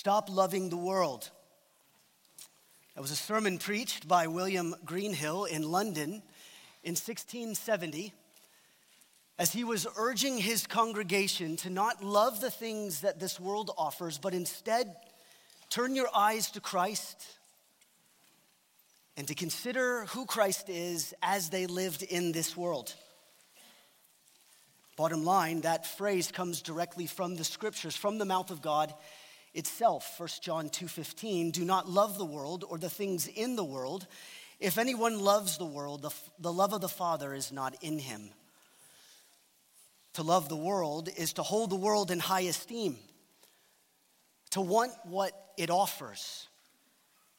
Stop Loving the World. That was a sermon preached by William Greenhill in London in 1670 as he was urging his congregation to not love the things that this world offers, but instead turn your eyes to Christ and to consider who Christ is as they lived in this world. Bottom line, that phrase comes directly from the scriptures, from the mouth of God itself. 1 John 2:15, do not love the world or the things in the world. If anyone loves the world, the, the love of the Father is not in him. To love the world is to hold the world in high esteem, to want what it offers,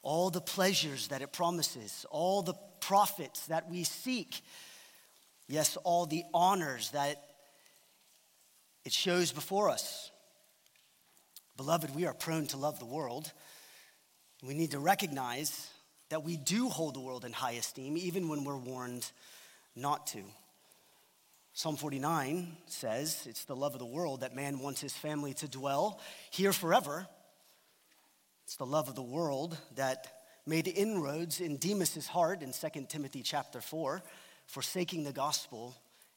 all the pleasures that it promises, all the profits that we seek, yes, all the honors that it shows before us. Beloved, we are prone to love the world. We need to recognize that we do hold the world in high esteem, even when we're warned not to. Psalm 49 says it's the love of the world that man wants his family to dwell here forever. It's the love of the world that made inroads in Demas's heart in 2 Timothy chapter 4, forsaking the gospel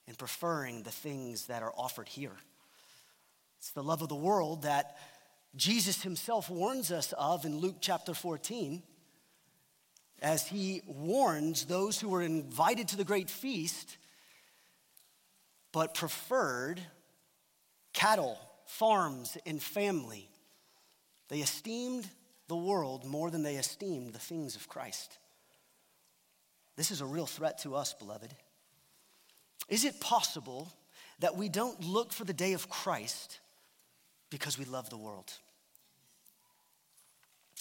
and preferring the things that are offered here. It's the love of the world that Jesus himself warns us of in Luke chapter 14 as he warns those who were invited to the great feast but preferred cattle, farms, and family. They esteemed the world more than they esteemed the things of Christ. This is a real threat to us, beloved. Is it possible that we don't look for the day of Christ because we love the world?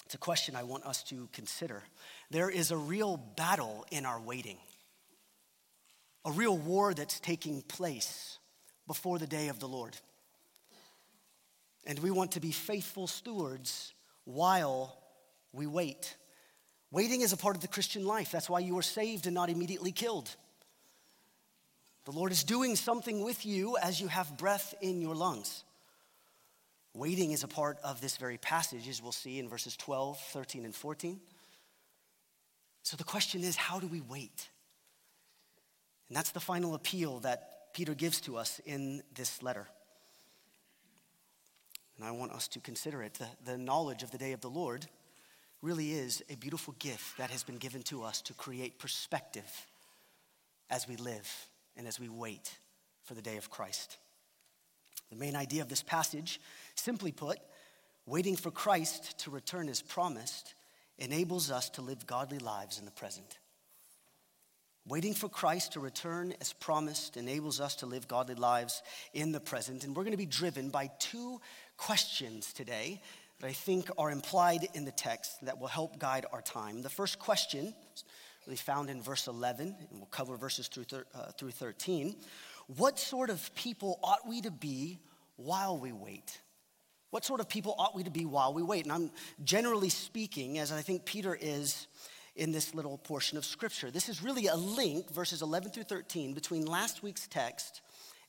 It's a question I want us to consider. There is a real battle in our waiting, a real war that's taking place before the day of the Lord. And we want to be faithful stewards while we wait. Waiting is a part of the Christian life. That's why you are saved and not immediately killed. The Lord is doing something with you as you have breath in your lungs. Waiting is a part of this very passage, as we'll see in verses 12, 13, and 14. So the question is how do we wait? And that's the final appeal that Peter gives to us in this letter. And I want us to consider it. The, the knowledge of the day of the Lord really is a beautiful gift that has been given to us to create perspective as we live and as we wait for the day of Christ. The main idea of this passage, simply put, waiting for Christ to return as promised, enables us to live godly lives in the present. Waiting for Christ to return as promised enables us to live godly lives in the present. And we're going to be driven by two questions today that I think are implied in the text that will help guide our time. The first question, really found in verse 11, and we'll cover verses through, uh, through 13. What sort of people ought we to be while we wait? What sort of people ought we to be while we wait? And I'm generally speaking, as I think Peter is in this little portion of scripture. This is really a link, verses 11 through 13, between last week's text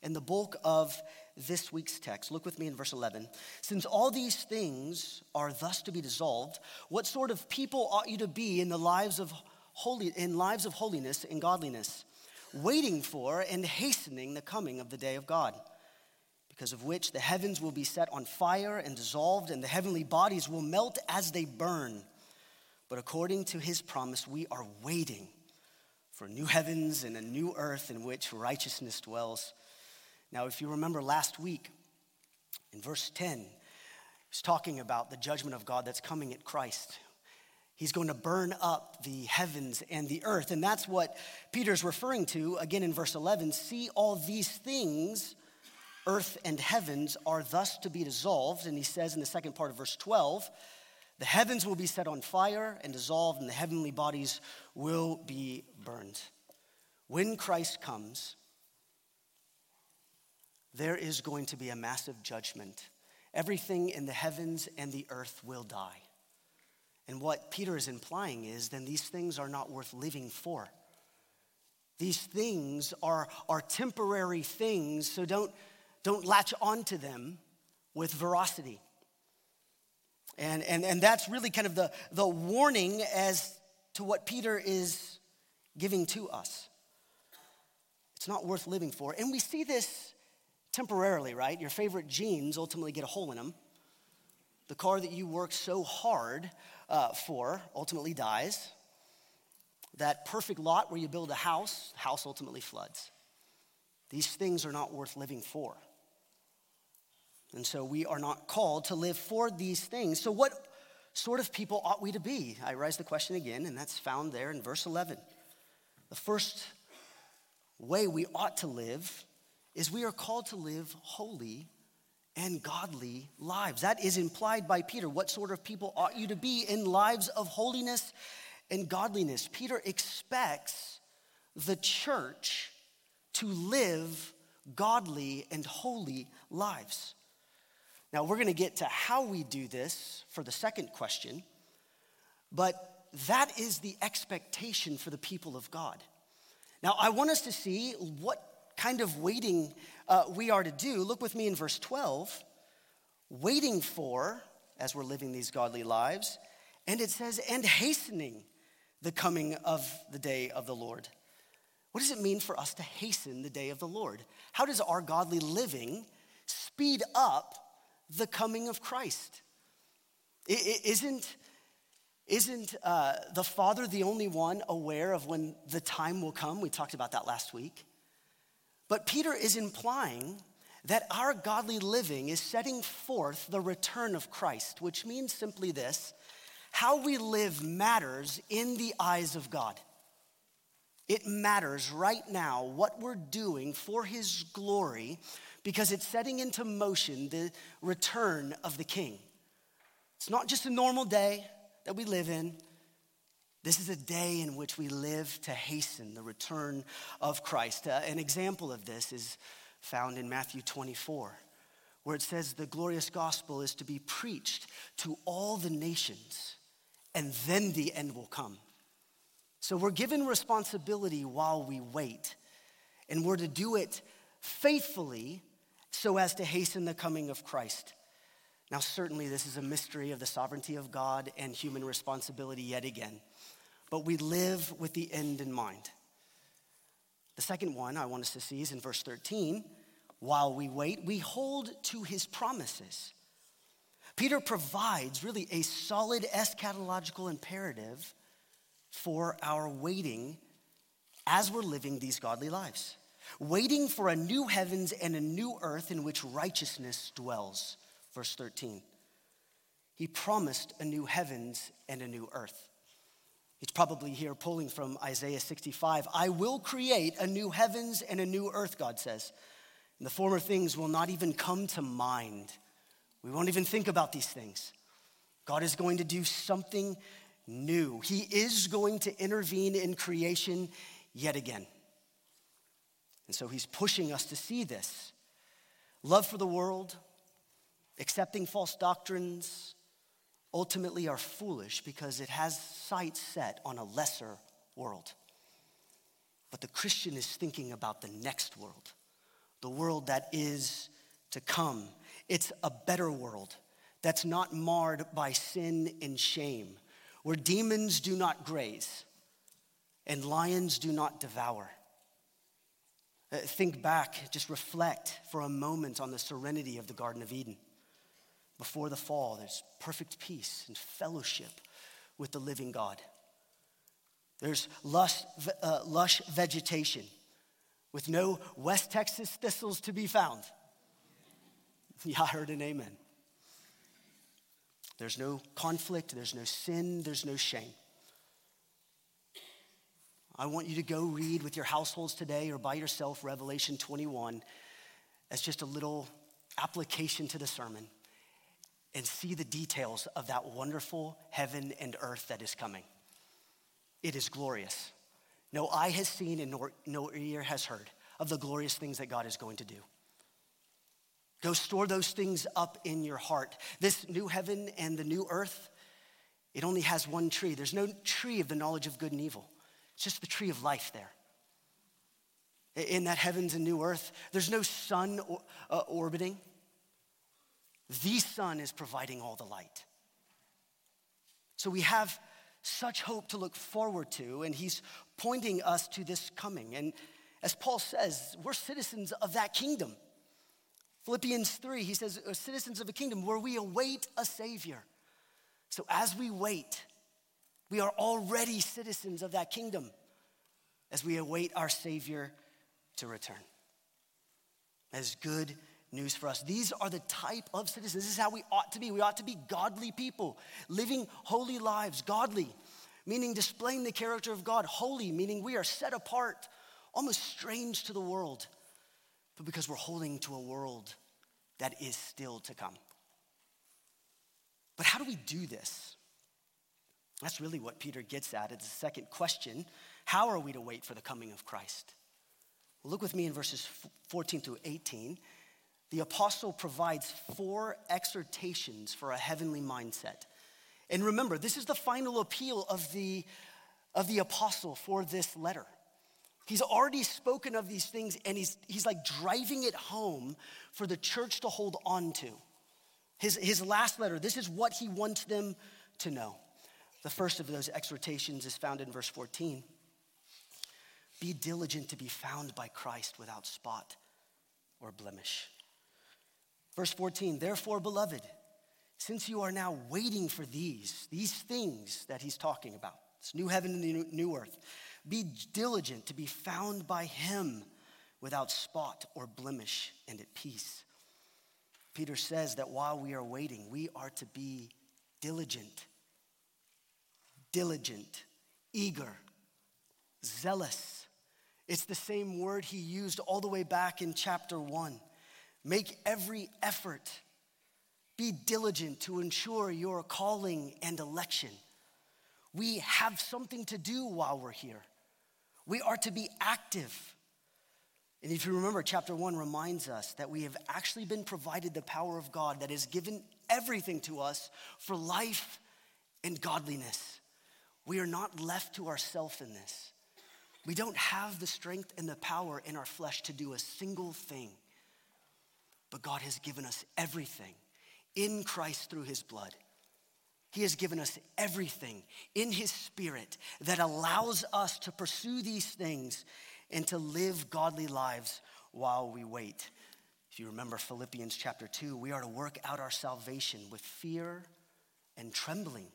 and the bulk of this week's text. Look with me in verse 11. Since all these things are thus to be dissolved, what sort of people ought you to be in the lives of holy in lives of holiness and godliness? Waiting for and hastening the coming of the day of God, because of which the heavens will be set on fire and dissolved, and the heavenly bodies will melt as they burn. But according to his promise, we are waiting for new heavens and a new earth in which righteousness dwells. Now, if you remember last week, in verse 10, he's talking about the judgment of God that's coming at Christ. He's going to burn up the heavens and the earth. And that's what Peter's referring to again in verse 11. See, all these things, earth and heavens, are thus to be dissolved. And he says in the second part of verse 12, the heavens will be set on fire and dissolved, and the heavenly bodies will be burned. When Christ comes, there is going to be a massive judgment. Everything in the heavens and the earth will die. And what Peter is implying is then these things are not worth living for. These things are, are temporary things, so don't, don't latch onto them with veracity. And, and, and that's really kind of the, the warning as to what Peter is giving to us. It's not worth living for. And we see this temporarily, right? Your favorite jeans ultimately get a hole in them. The car that you worked so hard uh, for ultimately dies. That perfect lot where you build a house, house ultimately floods. These things are not worth living for. And so we are not called to live for these things. So, what sort of people ought we to be? I raise the question again, and that's found there in verse 11. The first way we ought to live is we are called to live holy and godly lives. That is implied by Peter. What sort of people ought you to be in lives of holiness and godliness? Peter expects the church to live godly and holy lives. Now, we're going to get to how we do this for the second question, but that is the expectation for the people of God. Now, I want us to see what kind of waiting uh, we are to do. Look with me in verse 12. Waiting for, as we're living these godly lives, and it says, and hastening the coming of the day of the Lord. What does it mean for us to hasten the day of the Lord? How does our godly living speed up the coming of Christ. Isn't, isn't uh, the Father the only one aware of when the time will come? We talked about that last week. But Peter is implying that our godly living is setting forth the return of Christ, which means simply this how we live matters in the eyes of God. It matters right now what we're doing for His glory because it's setting into motion the return of the king. It's not just a normal day that we live in. This is a day in which we live to hasten the return of Christ. Uh, an example of this is found in Matthew 24, where it says the glorious gospel is to be preached to all the nations, and then the end will come. So we're given responsibility while we wait, and we're to do it faithfully so as to hasten the coming of Christ. Now, certainly, this is a mystery of the sovereignty of God and human responsibility yet again, but we live with the end in mind. The second one I want us to see is in verse 13. While we wait, we hold to his promises. Peter provides really a solid eschatological imperative for our waiting as we're living these godly lives waiting for a new heavens and a new earth in which righteousness dwells. Verse 13. He promised a new heavens and a new earth. He's probably here pulling from Isaiah 65. I will create a new heavens and a new earth, God says. And the former things will not even come to mind. We won't even think about these things. God is going to do something new. He is going to intervene in creation yet again. And so he's pushing us to see this love for the world, accepting false doctrines, ultimately are foolish because it has sights set on a lesser world. But the Christian is thinking about the next world, the world that is to come. It's a better world that's not marred by sin and shame, where demons do not graze and lions do not devour uh, think back, just reflect for a moment on the serenity of the Garden of Eden. Before the fall, there's perfect peace and fellowship with the living God. There's lush, uh, lush vegetation with no West Texas thistles to be found. Yeah, I heard an amen. There's no conflict, there's no sin, there's no shame. I want you to go read with your households today or by yourself Revelation 21 as just a little application to the sermon and see the details of that wonderful heaven and earth that is coming. It is glorious. No eye has seen and no ear has heard of the glorious things that God is going to do. Go store those things up in your heart. This new heaven and the new earth, it only has one tree. There's no tree of the knowledge of good and evil. It's just the tree of life there. In that heavens and new earth, there's no sun uh, orbiting. The sun is providing all the light. So we have such hope to look forward to, and he's pointing us to this coming. And as Paul says, we're citizens of that kingdom. Philippians 3, he says, uh, citizens of a kingdom where we await a Savior. So as we wait, we are already citizens of that kingdom as we await our Savior to return. As good news for us. These are the type of citizens. This is how we ought to be. We ought to be godly people, living holy lives. Godly, meaning displaying the character of God. Holy, meaning we are set apart, almost strange to the world, but because we're holding to a world that is still to come. But how do we do this? That's really what Peter gets at. It's the second question. How are we to wait for the coming of Christ? look with me in verses 14 through 18 the apostle provides four exhortations for a heavenly mindset. And remember, this is the final appeal of the, of the apostle for this letter. He's already spoken of these things and he's, he's like driving it home for the church to hold on to. His, his last letter, this is what he wants them to know. The first of those exhortations is found in verse 14. Be diligent to be found by Christ without spot or blemish. Verse 14, therefore, beloved, since you are now waiting for these, these things that he's talking about, this new heaven and the new earth, be diligent to be found by him without spot or blemish and at peace. Peter says that while we are waiting, we are to be diligent, diligent, eager, zealous. It's the same word he used all the way back in chapter one. Make every effort. Be diligent to ensure your calling and election. We have something to do while we're here. We are to be active. And if you remember, chapter one reminds us that we have actually been provided the power of God that has given everything to us for life and godliness. We are not left to ourselves in this. We don't have the strength and the power in our flesh to do a single thing. But God has given us everything in Christ through his blood. He has given us everything in his spirit that allows us to pursue these things and to live godly lives while we wait. If you remember Philippians chapter 2, we are to work out our salvation with fear and trembling,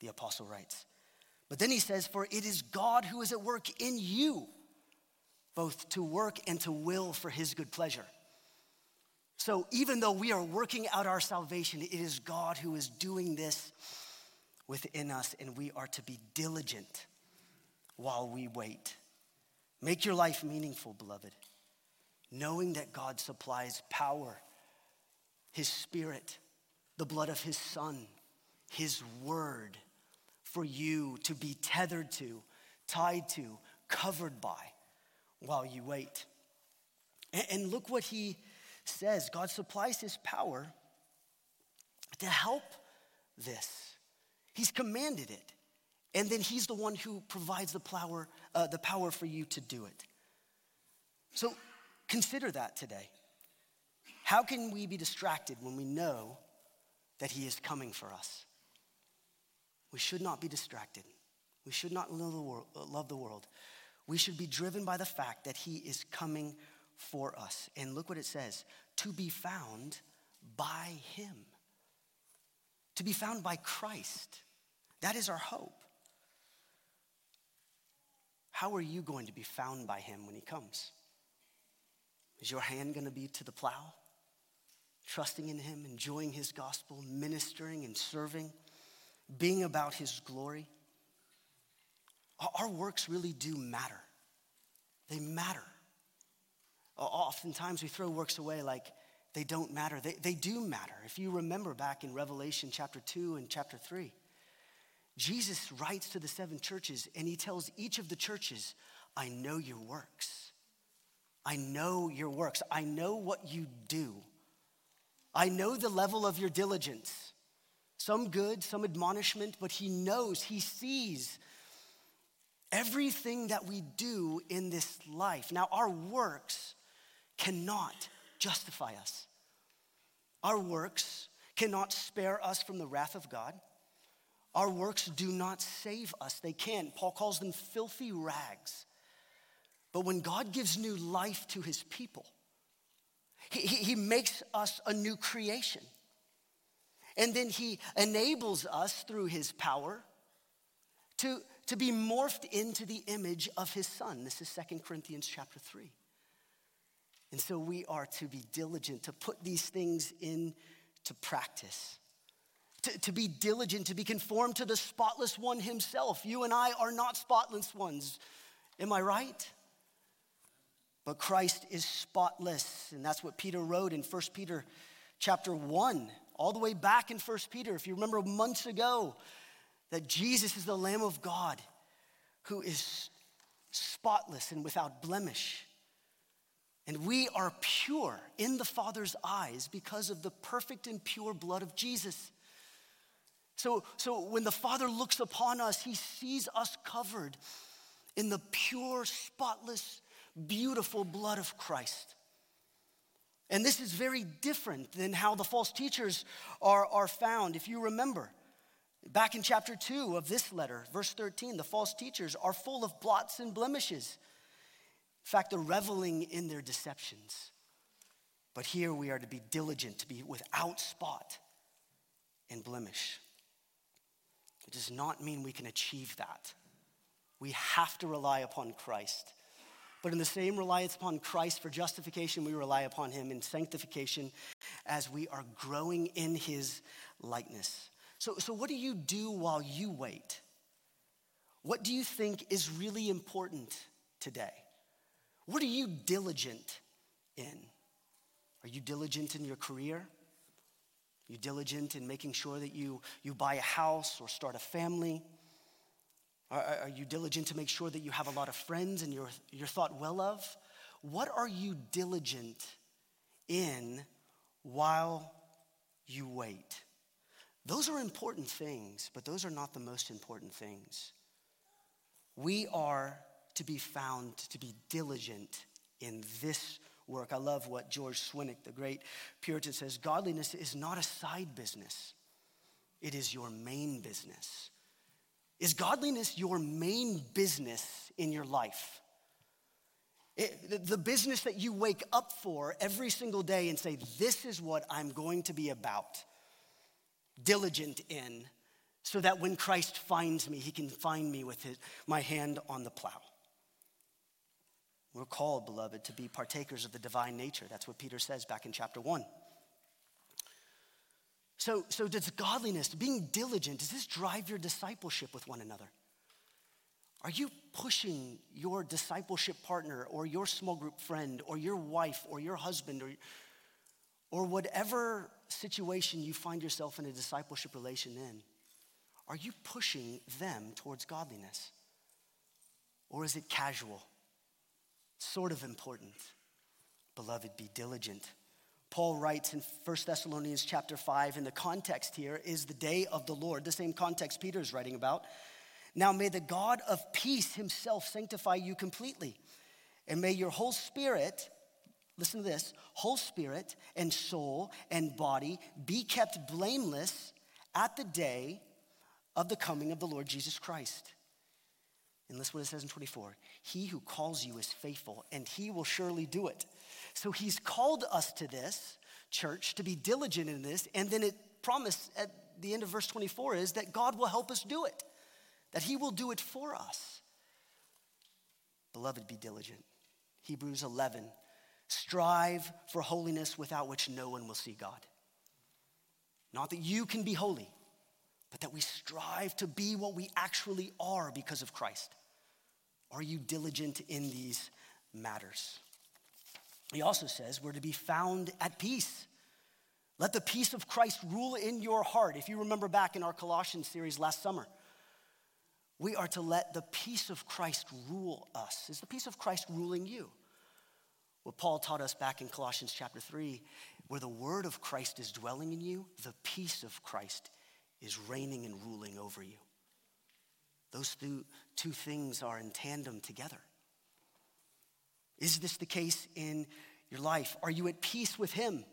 the apostle writes. But then he says, For it is God who is at work in you, both to work and to will for his good pleasure. So even though we are working out our salvation, it is God who is doing this within us, and we are to be diligent while we wait. Make your life meaningful, beloved, knowing that God supplies power, His Spirit, the blood of His Son, His Word for you to be tethered to, tied to, covered by while you wait. And, look what He says God supplies his power to help this. He's commanded it. And then he's the one who provides the power, uh, the power for you to do it. So consider that today. How can we be distracted when we know that he is coming for us? We should not be distracted. We should not love the world. Love the world. We should be driven by the fact that he is coming for us. And look what it says to be found by Him, to be found by Christ. That is our hope. How are you going to be found by Him when He comes? Is your hand going to be to the plow? Trusting in Him, enjoying His gospel, ministering and serving, being about His glory? Our works really do matter. They matter. Oftentimes we throw works away like they don't matter. They, they do matter. If you remember back in Revelation chapter 2 and chapter 3, Jesus writes to the seven churches and he tells each of the churches, I know your works. I know your works. I know what you do. I know the level of your diligence. Some good, some admonishment, but he knows, he sees everything that we do in this life. Now, our works cannot justify us. Our works cannot spare us from the wrath of God. Our works do not save us. They can't. Paul calls them filthy rags. But when God gives new life to his people, he, he, he makes us a new creation. And then he enables us through his power to, to be morphed into the image of his son. This is Second Corinthians chapter 3. And so we are to be diligent to put these things into practice. To, to be diligent, to be conformed to the spotless one himself. You and I are not spotless ones. Am I right? But Christ is spotless. And that's what Peter wrote in 1 Peter chapter 1, all the way back in 1 Peter. If you remember months ago, that Jesus is the Lamb of God who is spotless and without blemish. And we are pure in the Father's eyes because of the perfect and pure blood of Jesus. So, so when the Father looks upon us, he sees us covered in the pure, spotless, beautiful blood of Christ. And this is very different than how the false teachers are, are found. If you remember, back in chapter 2 of this letter, verse 13, the false teachers are full of blots and blemishes fact, they're reveling in their deceptions. But here we are to be diligent, to be without spot and blemish. It does not mean we can achieve that. We have to rely upon Christ. But in the same reliance upon Christ for justification, we rely upon him in sanctification as we are growing in his likeness. So, so what do you do while you wait? What do you think is really important today? What are you diligent in? Are you diligent in your career? Are you diligent in making sure that you, you buy a house or start a family? Are, are you diligent to make sure that you have a lot of friends and you're, you're thought well of? What are you diligent in while you wait? Those are important things, but those are not the most important things. We are to be found to be diligent in this work. I love what George Swinnock, the great Puritan, says godliness is not a side business, it is your main business. Is godliness your main business in your life? It, the business that you wake up for every single day and say, This is what I'm going to be about, diligent in, so that when Christ finds me, he can find me with his, my hand on the plow. We're called, beloved, to be partakers of the divine nature. That's what Peter says back in chapter 1. So, so does godliness, being diligent, does this drive your discipleship with one another? Are you pushing your discipleship partner or your small group friend or your wife or your husband or, or whatever situation you find yourself in a discipleship relation in? Are you pushing them towards godliness? Or is it casual? Sort of important. Beloved, be diligent. Paul writes in 1 Thessalonians chapter 5, and the context here is the day of the Lord, the same context Peter is writing about. Now may the God of peace himself sanctify you completely, and may your whole spirit, listen to this, whole spirit and soul and body be kept blameless at the day of the coming of the Lord Jesus Christ. And listen what it says in 24. He who calls you is faithful, and he will surely do it. So he's called us to this, church, to be diligent in this, and then it promised at the end of verse 24 is that God will help us do it, that he will do it for us. Beloved, be diligent. Hebrews 11. Strive for holiness without which no one will see God. Not that you can be holy, but that we strive to be what we actually are because of Christ. Are you diligent in these matters? He also says we're to be found at peace. Let the peace of Christ rule in your heart. If you remember back in our Colossians series last summer, we are to let the peace of Christ rule us. Is the peace of Christ ruling you? What Paul taught us back in Colossians chapter 3, where the word of Christ is dwelling in you, the peace of Christ is reigning and ruling over you. Those two two things are in tandem together. Is this the case in your life? Are you at peace with Him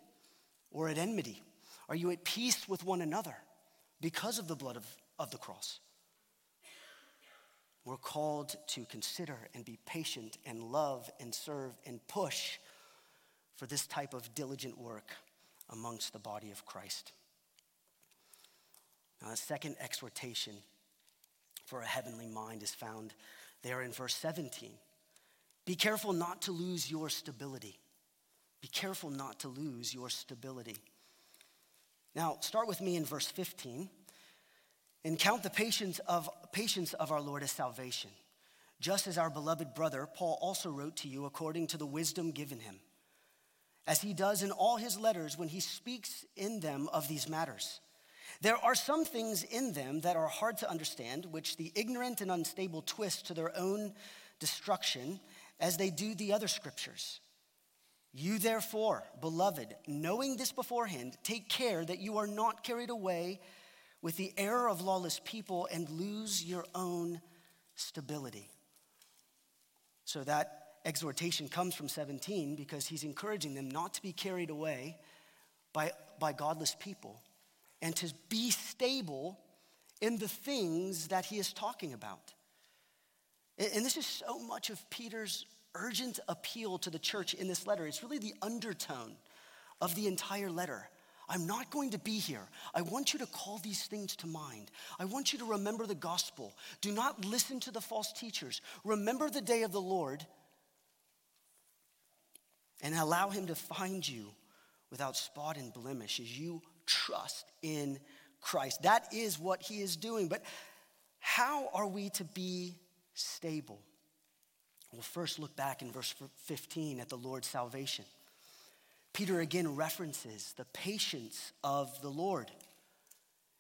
or at enmity? Are you at peace with one another because of the blood of, of the cross. We're called to consider and be patient and love and serve and push for this type of diligent work amongst the body of Christ. Now, the second exhortation for a heavenly mind is found there in verse 17. Be careful not to lose your stability. Be careful not to lose your stability. Now, start with me in verse 15 and count the patience of, patience of our Lord as salvation. Just as our beloved brother, Paul also wrote to you according to the wisdom given him, as he does in all his letters when he speaks in them of these matters. There are some things in them that are hard to understand, which the ignorant and unstable twist to their own destruction, as they do the other scriptures. You, therefore, beloved, knowing this beforehand, take care that you are not carried away with the error of lawless people and lose your own stability. So that exhortation comes from 17 because he's encouraging them not to be carried away by, by godless people and to be stable in the things that he is talking about. And this is so much of Peter's urgent appeal to the church in this letter. It's really the undertone of the entire letter. I'm not going to be here. I want you to call these things to mind. I want you to remember the gospel. Do not listen to the false teachers. Remember the day of the Lord and allow him to find you without spot and blemish as you trust in Christ. That is what he is doing. But how are we to be stable? We'll first look back in verse 15 at the Lord's salvation. Peter again references the patience of the Lord.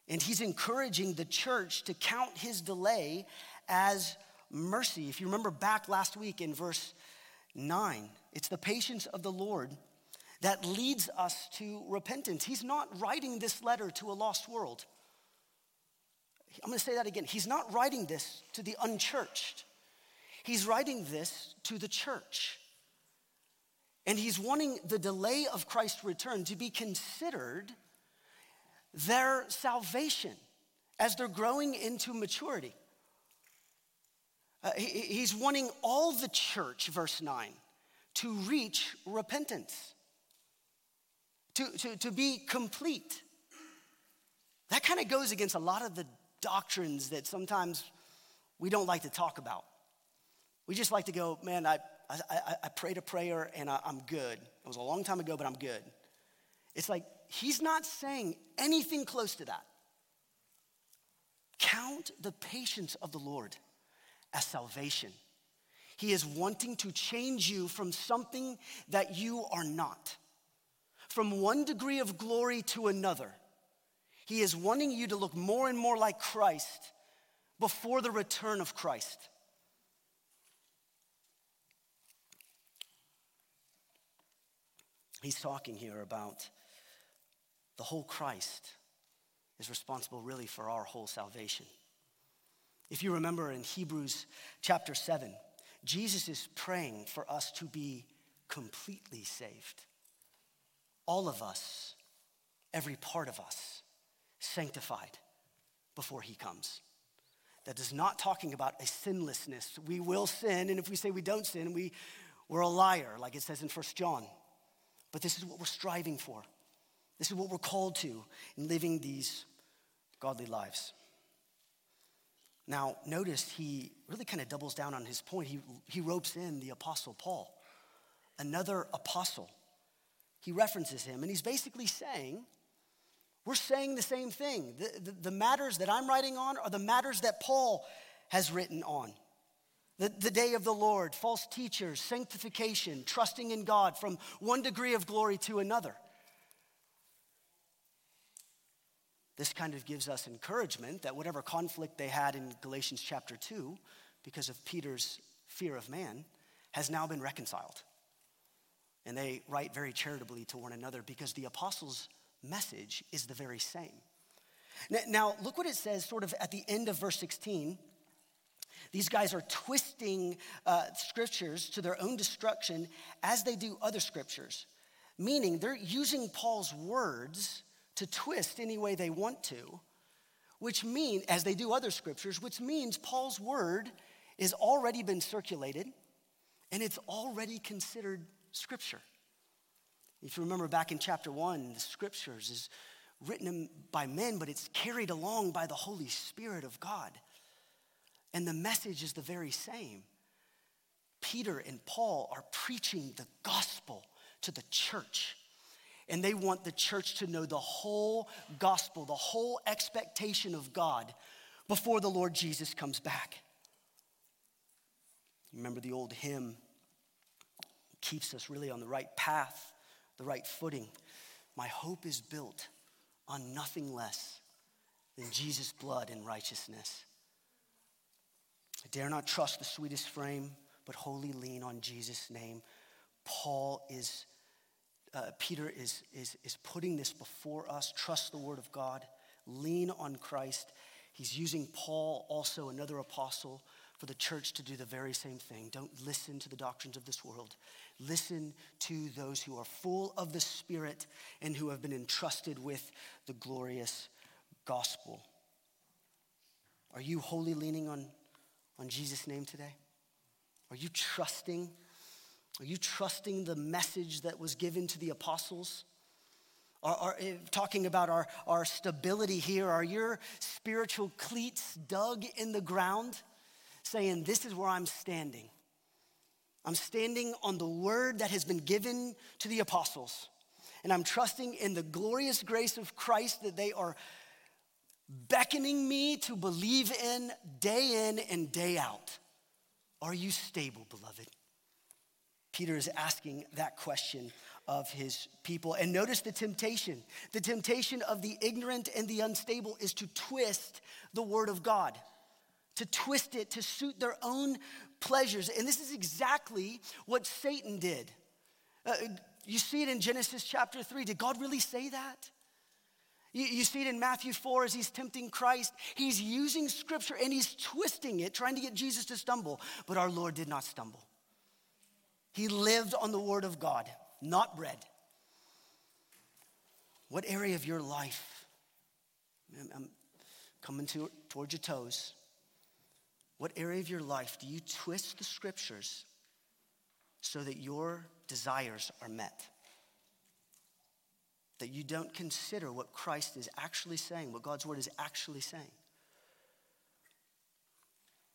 And he's encouraging the church to count his delay as mercy. If you remember back last week in verse 9, it's the patience of the Lord that leads us to repentance. He's not writing this letter to a lost world. I'm going to say that again. He's not writing this to the unchurched. He's writing this to the church. And he's wanting the delay of Christ's return to be considered their salvation as they're growing into maturity. Uh, he, he's wanting all the church, verse 9, to reach repentance, to, to, to be complete. That kind of goes against a lot of the doctrines that sometimes we don't like to talk about. We just like to go, man, I, I, I, prayed a prayer and I, I'm good. It was a long time ago, but I'm good. It's like he's not saying anything close to that. Count the patience of the Lord as salvation. He is wanting to change you from something that you are not, from one degree of glory to another. He is wanting you to look more and more like Christ before the return of Christ. He's talking here about the whole Christ is responsible really for our whole salvation. If you remember in Hebrews chapter 7, Jesus is praying for us to be completely saved. All of us, every part of us, sanctified before he comes. That is not talking about a sinlessness. We will sin, and if we say we don't sin, we, we're a liar, like it says in 1 John. But this is what we're striving for. This is what we're called to in living these godly lives. Now, notice he really kind of doubles down on his point. He, he ropes in the Apostle Paul, another apostle. He references him, and he's basically saying, We're saying the same thing. The, the, the matters that I'm writing on are the matters that Paul has written on the, the day of the Lord, false teachers, sanctification, trusting in God from one degree of glory to another. This kind of gives us encouragement that whatever conflict they had in Galatians chapter 2, because of Peter's fear of man, has now been reconciled. And they write very charitably to one another because the apostles' message is the very same. Now, look what it says sort of at the end of verse 16. These guys are twisting uh, scriptures to their own destruction as they do other scriptures, meaning they're using Paul's words to twist any way they want to, which mean, as they do other scriptures, which means Paul's word is already been circulated and it's already considered scripture. If you remember back in chapter one, the scriptures is written by men, but it's carried along by the Holy Spirit of God. And the message is the very same. Peter and Paul are preaching the gospel to the church. And they want the church to know the whole gospel, the whole expectation of God before the Lord Jesus comes back. Remember the old hymn keeps us really on the right path, the right footing. My hope is built on nothing less than Jesus' blood and righteousness. I dare not trust the sweetest frame, but wholly lean on Jesus' name. Paul is, uh, Peter is, is, is putting this before us. Trust the word of God, lean on Christ. He's using Paul, also another apostle, for the church to do the very same thing. Don't listen to the doctrines of this world. Listen to those who are full of the Spirit and who have been entrusted with the glorious gospel. Are you wholly leaning on, on Jesus' name today? Are you trusting? Are you trusting the message that was given to the apostles? Are, are, eh, talking about our, our stability here, are your spiritual cleats dug in the ground, saying, This is where I'm standing? I'm standing on the word that has been given to the apostles. And I'm trusting in the glorious grace of Christ that they are beckoning me to believe in day in and day out. Are you stable, beloved? Peter is asking that question of his people. And notice the temptation. The temptation of the ignorant and the unstable is to twist the word of God, to twist it to suit their own pleasures. And this is exactly what Satan did. Uh, you see it in Genesis chapter 3. Did God really say that? You, you see it in Matthew 4 as he's tempting Christ. He's using scripture and he's twisting it, trying to get Jesus to stumble. But our Lord did not stumble. He lived on the word of God, not bread. What area of your life, I'm coming to, towards your toes, what area of your life do you twist the scriptures so that your desires are met? that you don't consider what Christ is actually saying, what God's word is actually saying.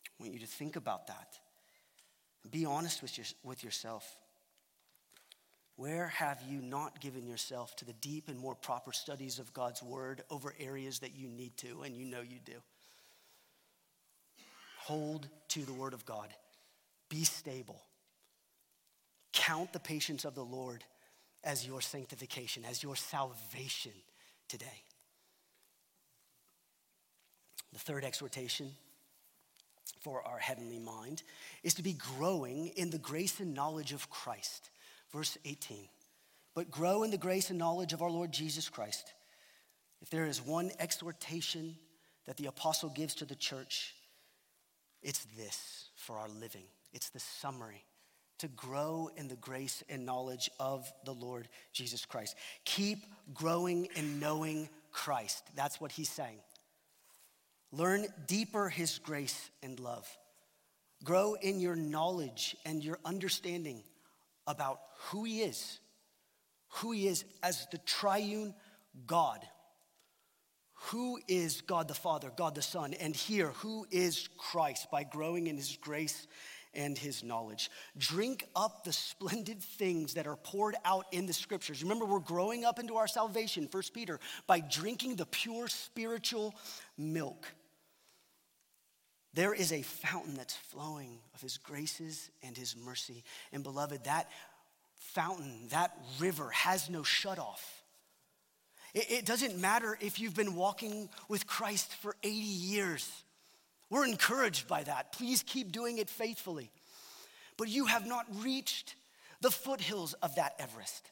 I want you to think about that. Be honest with, your, with yourself. Where have you not given yourself to the deep and more proper studies of God's word over areas that you need to and you know you do? Hold to the word of God. Be stable. Count the patience of the Lord as your sanctification, as your salvation today. The third exhortation for our heavenly mind is to be growing in the grace and knowledge of Christ. Verse 18. But grow in the grace and knowledge of our Lord Jesus Christ. If there is one exhortation that the apostle gives to the church, it's this for our living. It's the summary to grow in the grace and knowledge of the Lord Jesus Christ. Keep growing in knowing Christ. That's what he's saying. Learn deeper his grace and love. Grow in your knowledge and your understanding about who he is, who he is as the triune God. Who is God the Father, God the Son, and here, who is Christ by growing in his grace and his knowledge. Drink up the splendid things that are poured out in the scriptures. Remember, we're growing up into our salvation, First Peter, by drinking the pure spiritual milk. There is a fountain that's flowing of his graces and his mercy. And beloved, that fountain, that river has no shut off. It, doesn't matter if you've been walking with Christ for 80 years. We're encouraged by that. Please keep doing it faithfully. But you have not reached the foothills of that Everest.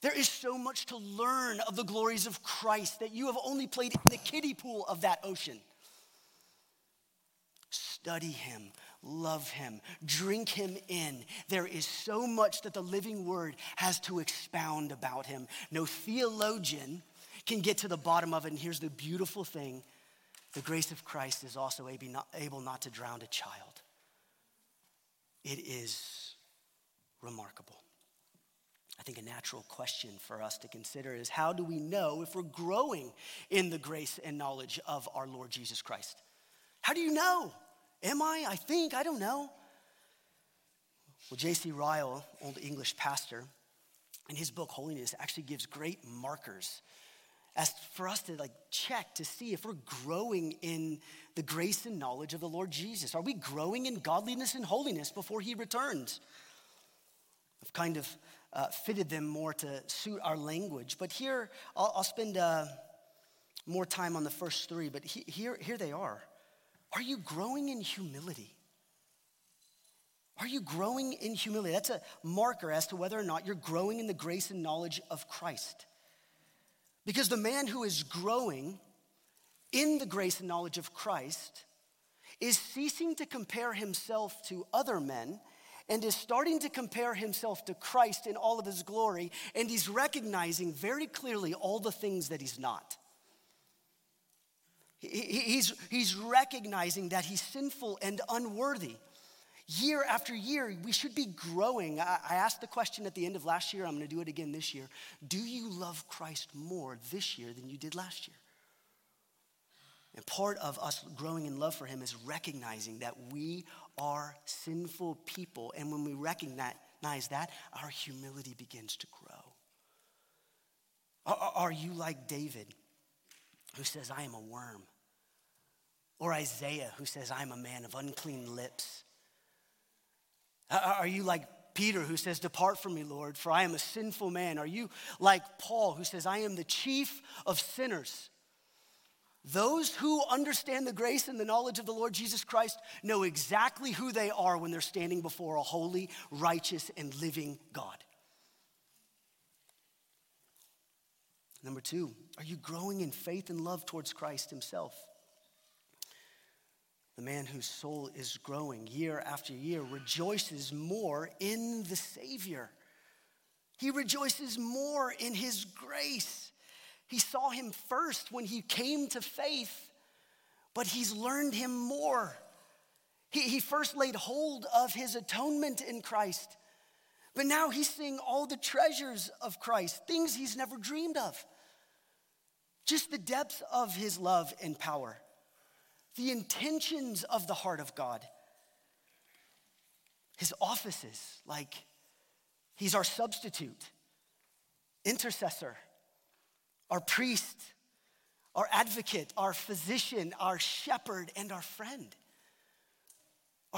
There is so much to learn of the glories of Christ that you have only played in the kiddie pool of that ocean. Study him, love him, drink him in. There is so much that the living word has to expound about him. No theologian can get to the bottom of it. And here's the beautiful thing the grace of Christ is also able not to drown a child. It is remarkable. I think a natural question for us to consider is how do we know if we're growing in the grace and knowledge of our Lord Jesus Christ? How do you know? Am I? I think. I don't know. Well, J.C. Ryle, old English pastor, in his book Holiness, actually gives great markers as for us to like check to see if we're growing in the grace and knowledge of the Lord Jesus. Are we growing in godliness and holiness before he returns? I've kind of uh, fitted them more to suit our language. But here, I'll, I'll spend uh, more time on the first three, but he, here, here they are. Are you growing in humility? Are you growing in humility? That's a marker as to whether or not you're growing in the grace and knowledge of Christ. Because the man who is growing in the grace and knowledge of Christ is ceasing to compare himself to other men and is starting to compare himself to Christ in all of his glory, and he's recognizing very clearly all the things that he's not. He's, he's recognizing that he's sinful and unworthy. Year after year, we should be growing. I, asked the question at the end of last year, I'm going to do it again this year. Do you love Christ more this year than you did last year? And part of us growing in love for him is recognizing that we are sinful people. And when we recognize that, our humility begins to grow. Are you like David, who says, I am a worm? Or Isaiah, who says, I'm a man of unclean lips? Are you like Peter, who says, Depart from me, Lord, for I am a sinful man? Are you like Paul, who says, I am the chief of sinners? Those who understand the grace and the knowledge of the Lord Jesus Christ know exactly who they are when they're standing before a holy, righteous, and living God. Number two, are you growing in faith and love towards Christ Himself? The man whose soul is growing year after year rejoices more in the Savior. He rejoices more in His grace. He saw him first when he came to faith, but he's learned him more. He, he first laid hold of his atonement in Christ, but now he's seeing all the treasures of Christ, things he's never dreamed of. Just the depth of his love and power, the intentions of the heart of God, his offices, like he's our substitute, intercessor our priest, our advocate, our physician, our shepherd, and our friend.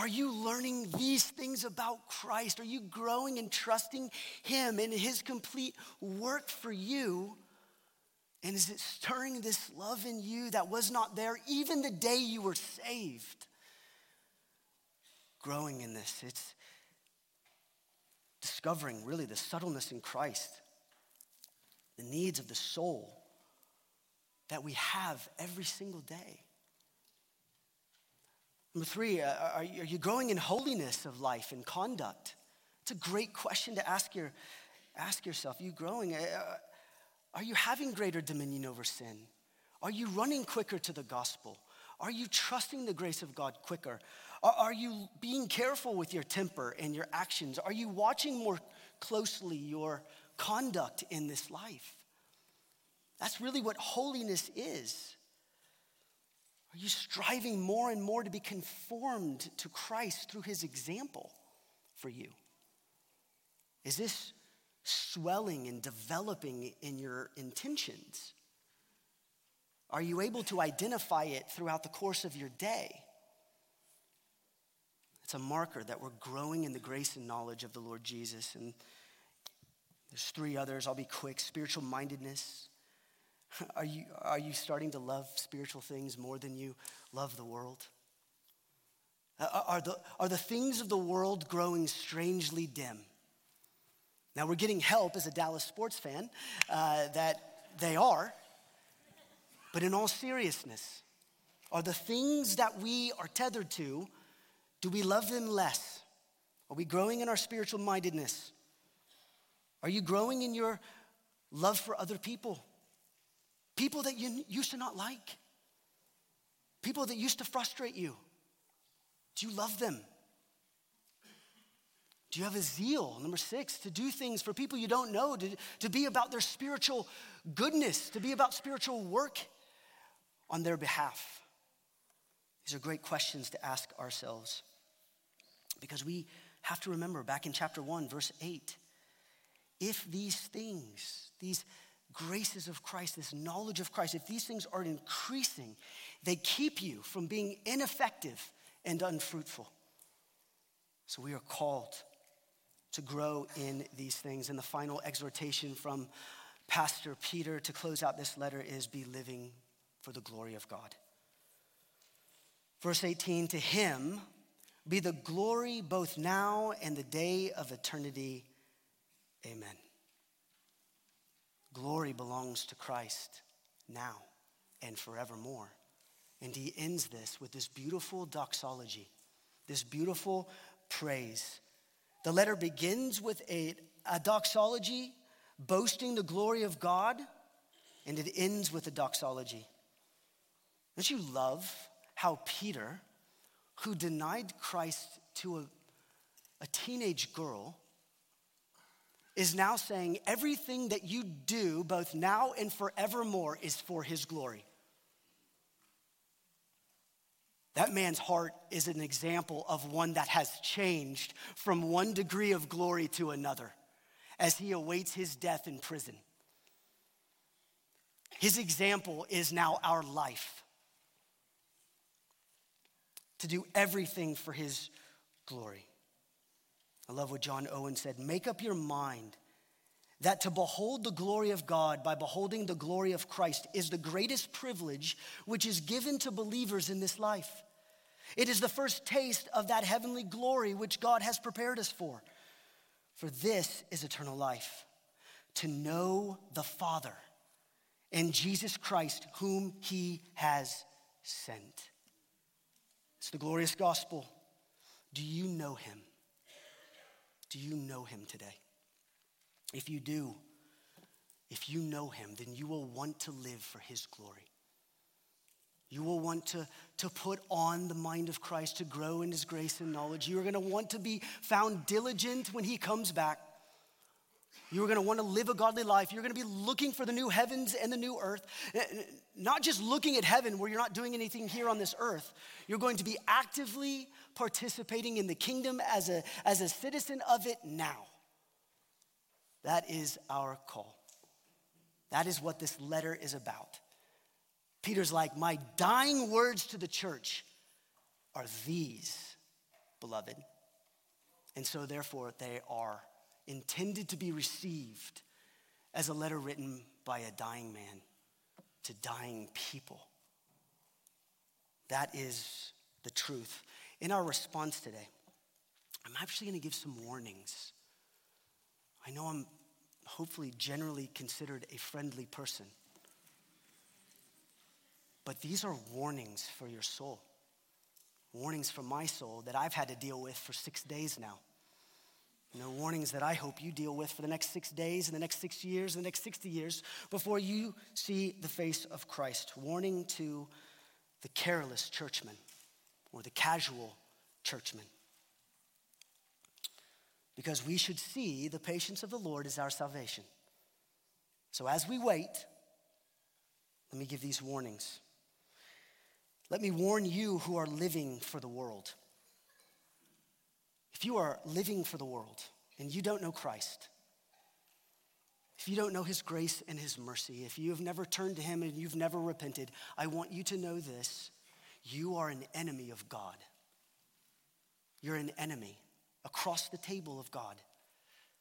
Are you learning these things about Christ? Are you growing and trusting Him and His complete work for you? And is it stirring this love in you that was not there even the day you were saved? Growing in this, it's discovering really the subtleness in Christ the needs of the soul that we have every single day. Number three, uh, are you growing in holiness of life and conduct? It's a great question to ask, your, ask yourself. Are you growing? Uh, uh, are you having greater dominion over sin? Are you running quicker to the gospel? Are you trusting the grace of God quicker? Are you being careful with your temper and your actions? Are you watching more closely your conduct in this life. That's really what holiness is. Are you striving more and more to be conformed to Christ through his example for you? Is this swelling and developing in your intentions? Are you able to identify it throughout the course of your day? It's a marker that we're growing in the grace and knowledge of the Lord Jesus. And there's three others. I'll be quick. Spiritual mindedness. Are you, are you starting to love spiritual things more than you love the world? Are the, are the things of the world growing strangely dim? Now, we're getting help as a Dallas sports fan uh, that they are, but in all seriousness, are the things that we are tethered to, do we love them less? Are we growing in our spiritual mindedness? Are you growing in your love for other people? People that you used to not like, people that used to frustrate you. Do you love them? Do you have a zeal, number six, to do things for people you don't know, to, to be about their spiritual goodness, to be about spiritual work on their behalf? These are great questions to ask ourselves because we have to remember back in chapter 1, verse 8, if these things, these graces of Christ, this knowledge of Christ, if these things are increasing, they keep you from being ineffective and unfruitful. So we are called to grow in these things. And the final exhortation from Pastor Peter to close out this letter is be living for the glory of God. Verse 18 To him be the glory both now and the day of eternity. Amen. Glory belongs to Christ now and forevermore. And he ends this with this beautiful doxology, this beautiful praise the letter begins with a, a doxology boasting the glory of God, and it ends with a doxology. Don't you love how Peter, who denied Christ to a, a teenage girl, is now saying everything that you do, both now and forevermore, is for his glory? That man's heart is an example of one that has changed from one degree of glory to another as he awaits his death in prison. His example is now our life to do everything for his glory. I love what John Owen said make up your mind that to behold the glory of God by beholding the glory of Christ is the greatest privilege which is given to believers in this life. It is the first taste of that heavenly glory which God has prepared us for. For this is eternal life to know the Father and Jesus Christ, whom He has sent. It's the glorious gospel. Do you know Him? Do you know Him today? If you do, if you know Him, then you will want to live for His glory. You will want to, to put on the mind of Christ to grow in his grace and knowledge. You are going to want to be found diligent when he comes back. You're going to want to live a godly life. You're going to be looking for the new heavens and the new earth. Not just looking at heaven where you're not doing anything here on this earth. You're going to be actively participating in the kingdom as a, as a citizen of it now. That is our call. That is what this letter is about. Peter's like, My dying words to the church are these, beloved. And so, therefore, they are intended to be received as a letter written by a dying man to dying people. That is the truth. In our response today, I'm actually going to give some warnings. I know I'm hopefully generally considered a friendly person. But these are warnings for your soul. Warnings for my soul that I've had to deal with for six days now. Know, warnings that I hope you deal with for the next six days and the next six years and the next 60 years before you see the face of Christ. Warning to the careless churchman or the casual churchman. Because we should see the patience of the Lord as our salvation. So as we wait, let me give these warnings. Let me warn you who are living for the world. If you are living for the world and you don't know Christ, if you don't know his grace and his mercy, if you have never turned to him and you've never repented, I want you to know this. You are an enemy of God. You're an enemy across the table of God,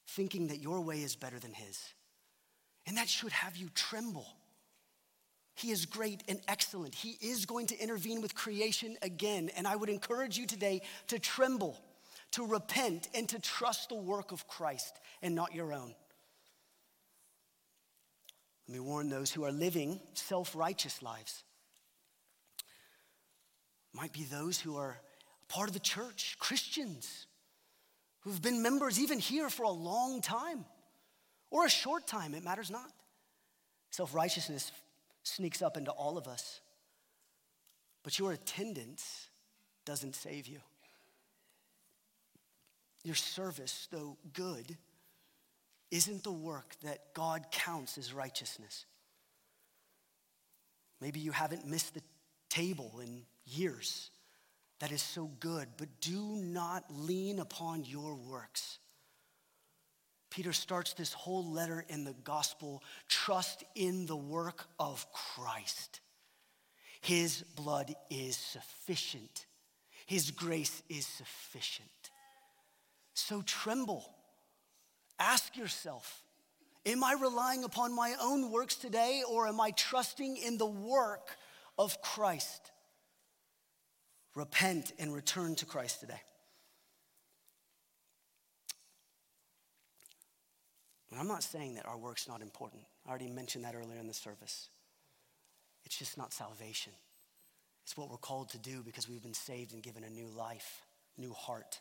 thinking that your way is better than his. And that should have you tremble. He is great and excellent. He is going to intervene with creation again. And I would encourage you today to tremble, to repent, and to trust the work of Christ and not your own. Let me warn those who are living self righteous lives. Might be those who are part of the church, Christians, who've been members even here for a long time or a short time, it matters not. Self righteousness sneaks up into all of us. But your attendance doesn't save you. Your service, though good, isn't the work that God counts as righteousness. Maybe you haven't missed the table in years. That is so good, but do not lean upon your works. Peter starts this whole letter in the gospel trust in the work of Christ. His blood is sufficient, His grace is sufficient. So tremble. Ask yourself Am I relying upon my own works today, or am I trusting in the work of Christ? Repent and return to Christ today. And I'm not saying that our work's not important. I already mentioned that earlier in the service. It's just not salvation. It's what we're called to do because we've been saved and given a new life, new heart.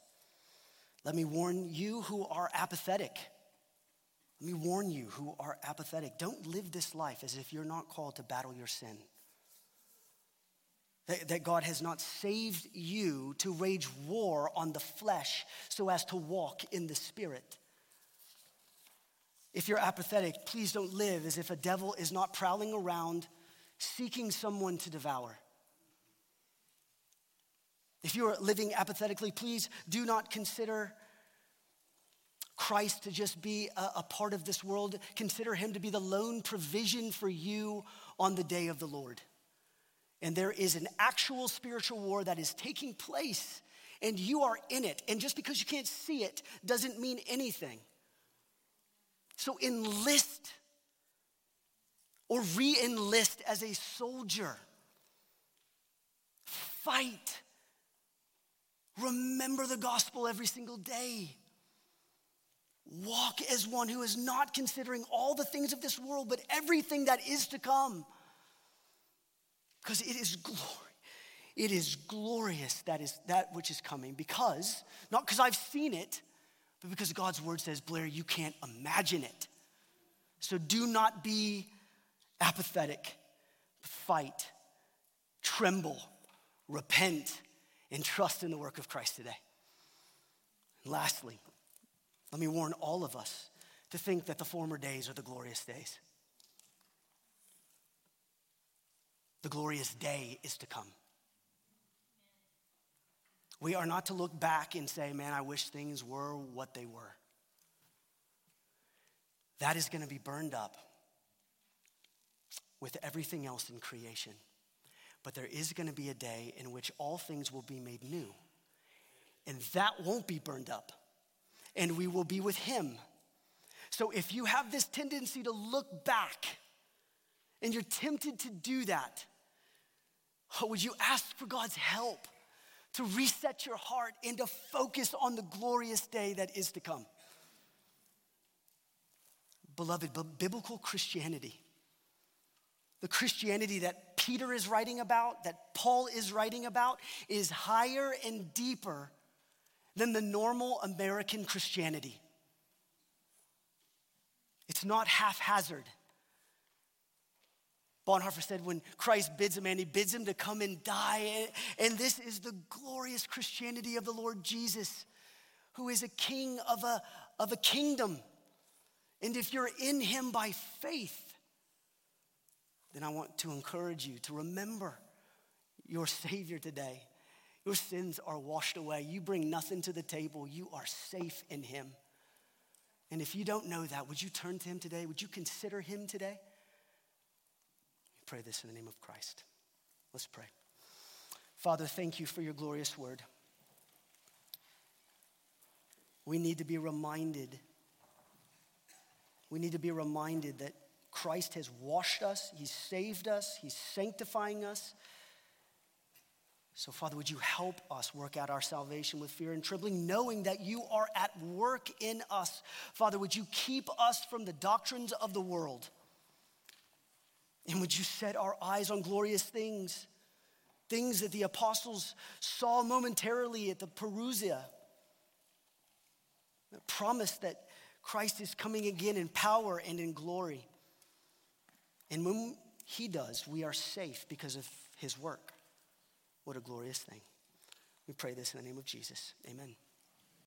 Let me warn you who are apathetic. Let me warn you who are apathetic. Don't live this life as if you're not called to battle your sin. That, that God has not saved you to wage war on the flesh so as to walk in the spirit. If you're apathetic, please don't live as if a devil is not prowling around seeking someone to devour. If you're living apathetically, please do not consider Christ to just be a, a, part of this world. Consider him to be the lone provision for you on the day of the Lord. And there is an actual spiritual war that is taking place, and you are in it. And just because you can't see it doesn't mean anything. So enlist or re enlist as a soldier. Fight. Remember the gospel every single day. Walk as one who is not considering all the things of this world, but everything that is to come. Because it is glory. It is glorious that is that which is coming. Because, not because I've seen it, but because God's word says, Blair, you can't imagine it. So do not be apathetic. Fight, tremble, repent, and trust in the work of Christ today. And lastly, let me warn all of us to think that the former days are the glorious days. The glorious day is to come. We are not to look back and say, man, I wish things were what they were. That is going to be burned up with everything else in creation. But there is going to be a day in which all things will be made new. And that won't be burned up. And we will be with Him. So if you have this tendency to look back and you're tempted to do that, oh, would you ask for God's help? to reset your heart and to focus on the glorious day that is to come. Beloved, biblical Christianity, the Christianity that Peter is writing about, that Paul is writing about, is higher and deeper than the normal American Christianity. It's not haphazard. Bonhoeffer said when Christ bids a man, he bids him to come and die. And this is the glorious Christianity of the Lord Jesus, who is a king of a, of a kingdom. And if you're in him by faith, then I want to encourage you to remember your Savior today. Your sins are washed away. You bring nothing to the table. You are safe in him. And if you don't know that, would you turn to him today? Would you consider him today? We pray this in the name of Christ. Let's pray. Father, thank you for your glorious word. We need to be reminded. We need to be reminded that Christ has washed us, He's saved us, He's sanctifying us. So, Father, would you help us work out our salvation with fear and trembling, knowing that you are at work in us? Father, would you keep us from the doctrines of the world? And would you set our eyes on glorious things? Things that the apostles saw momentarily at the Parousia. The promise that Christ is coming again in power and in glory. And when he does, we are safe because of his work. What a glorious thing. We pray this in the name of Jesus. Amen.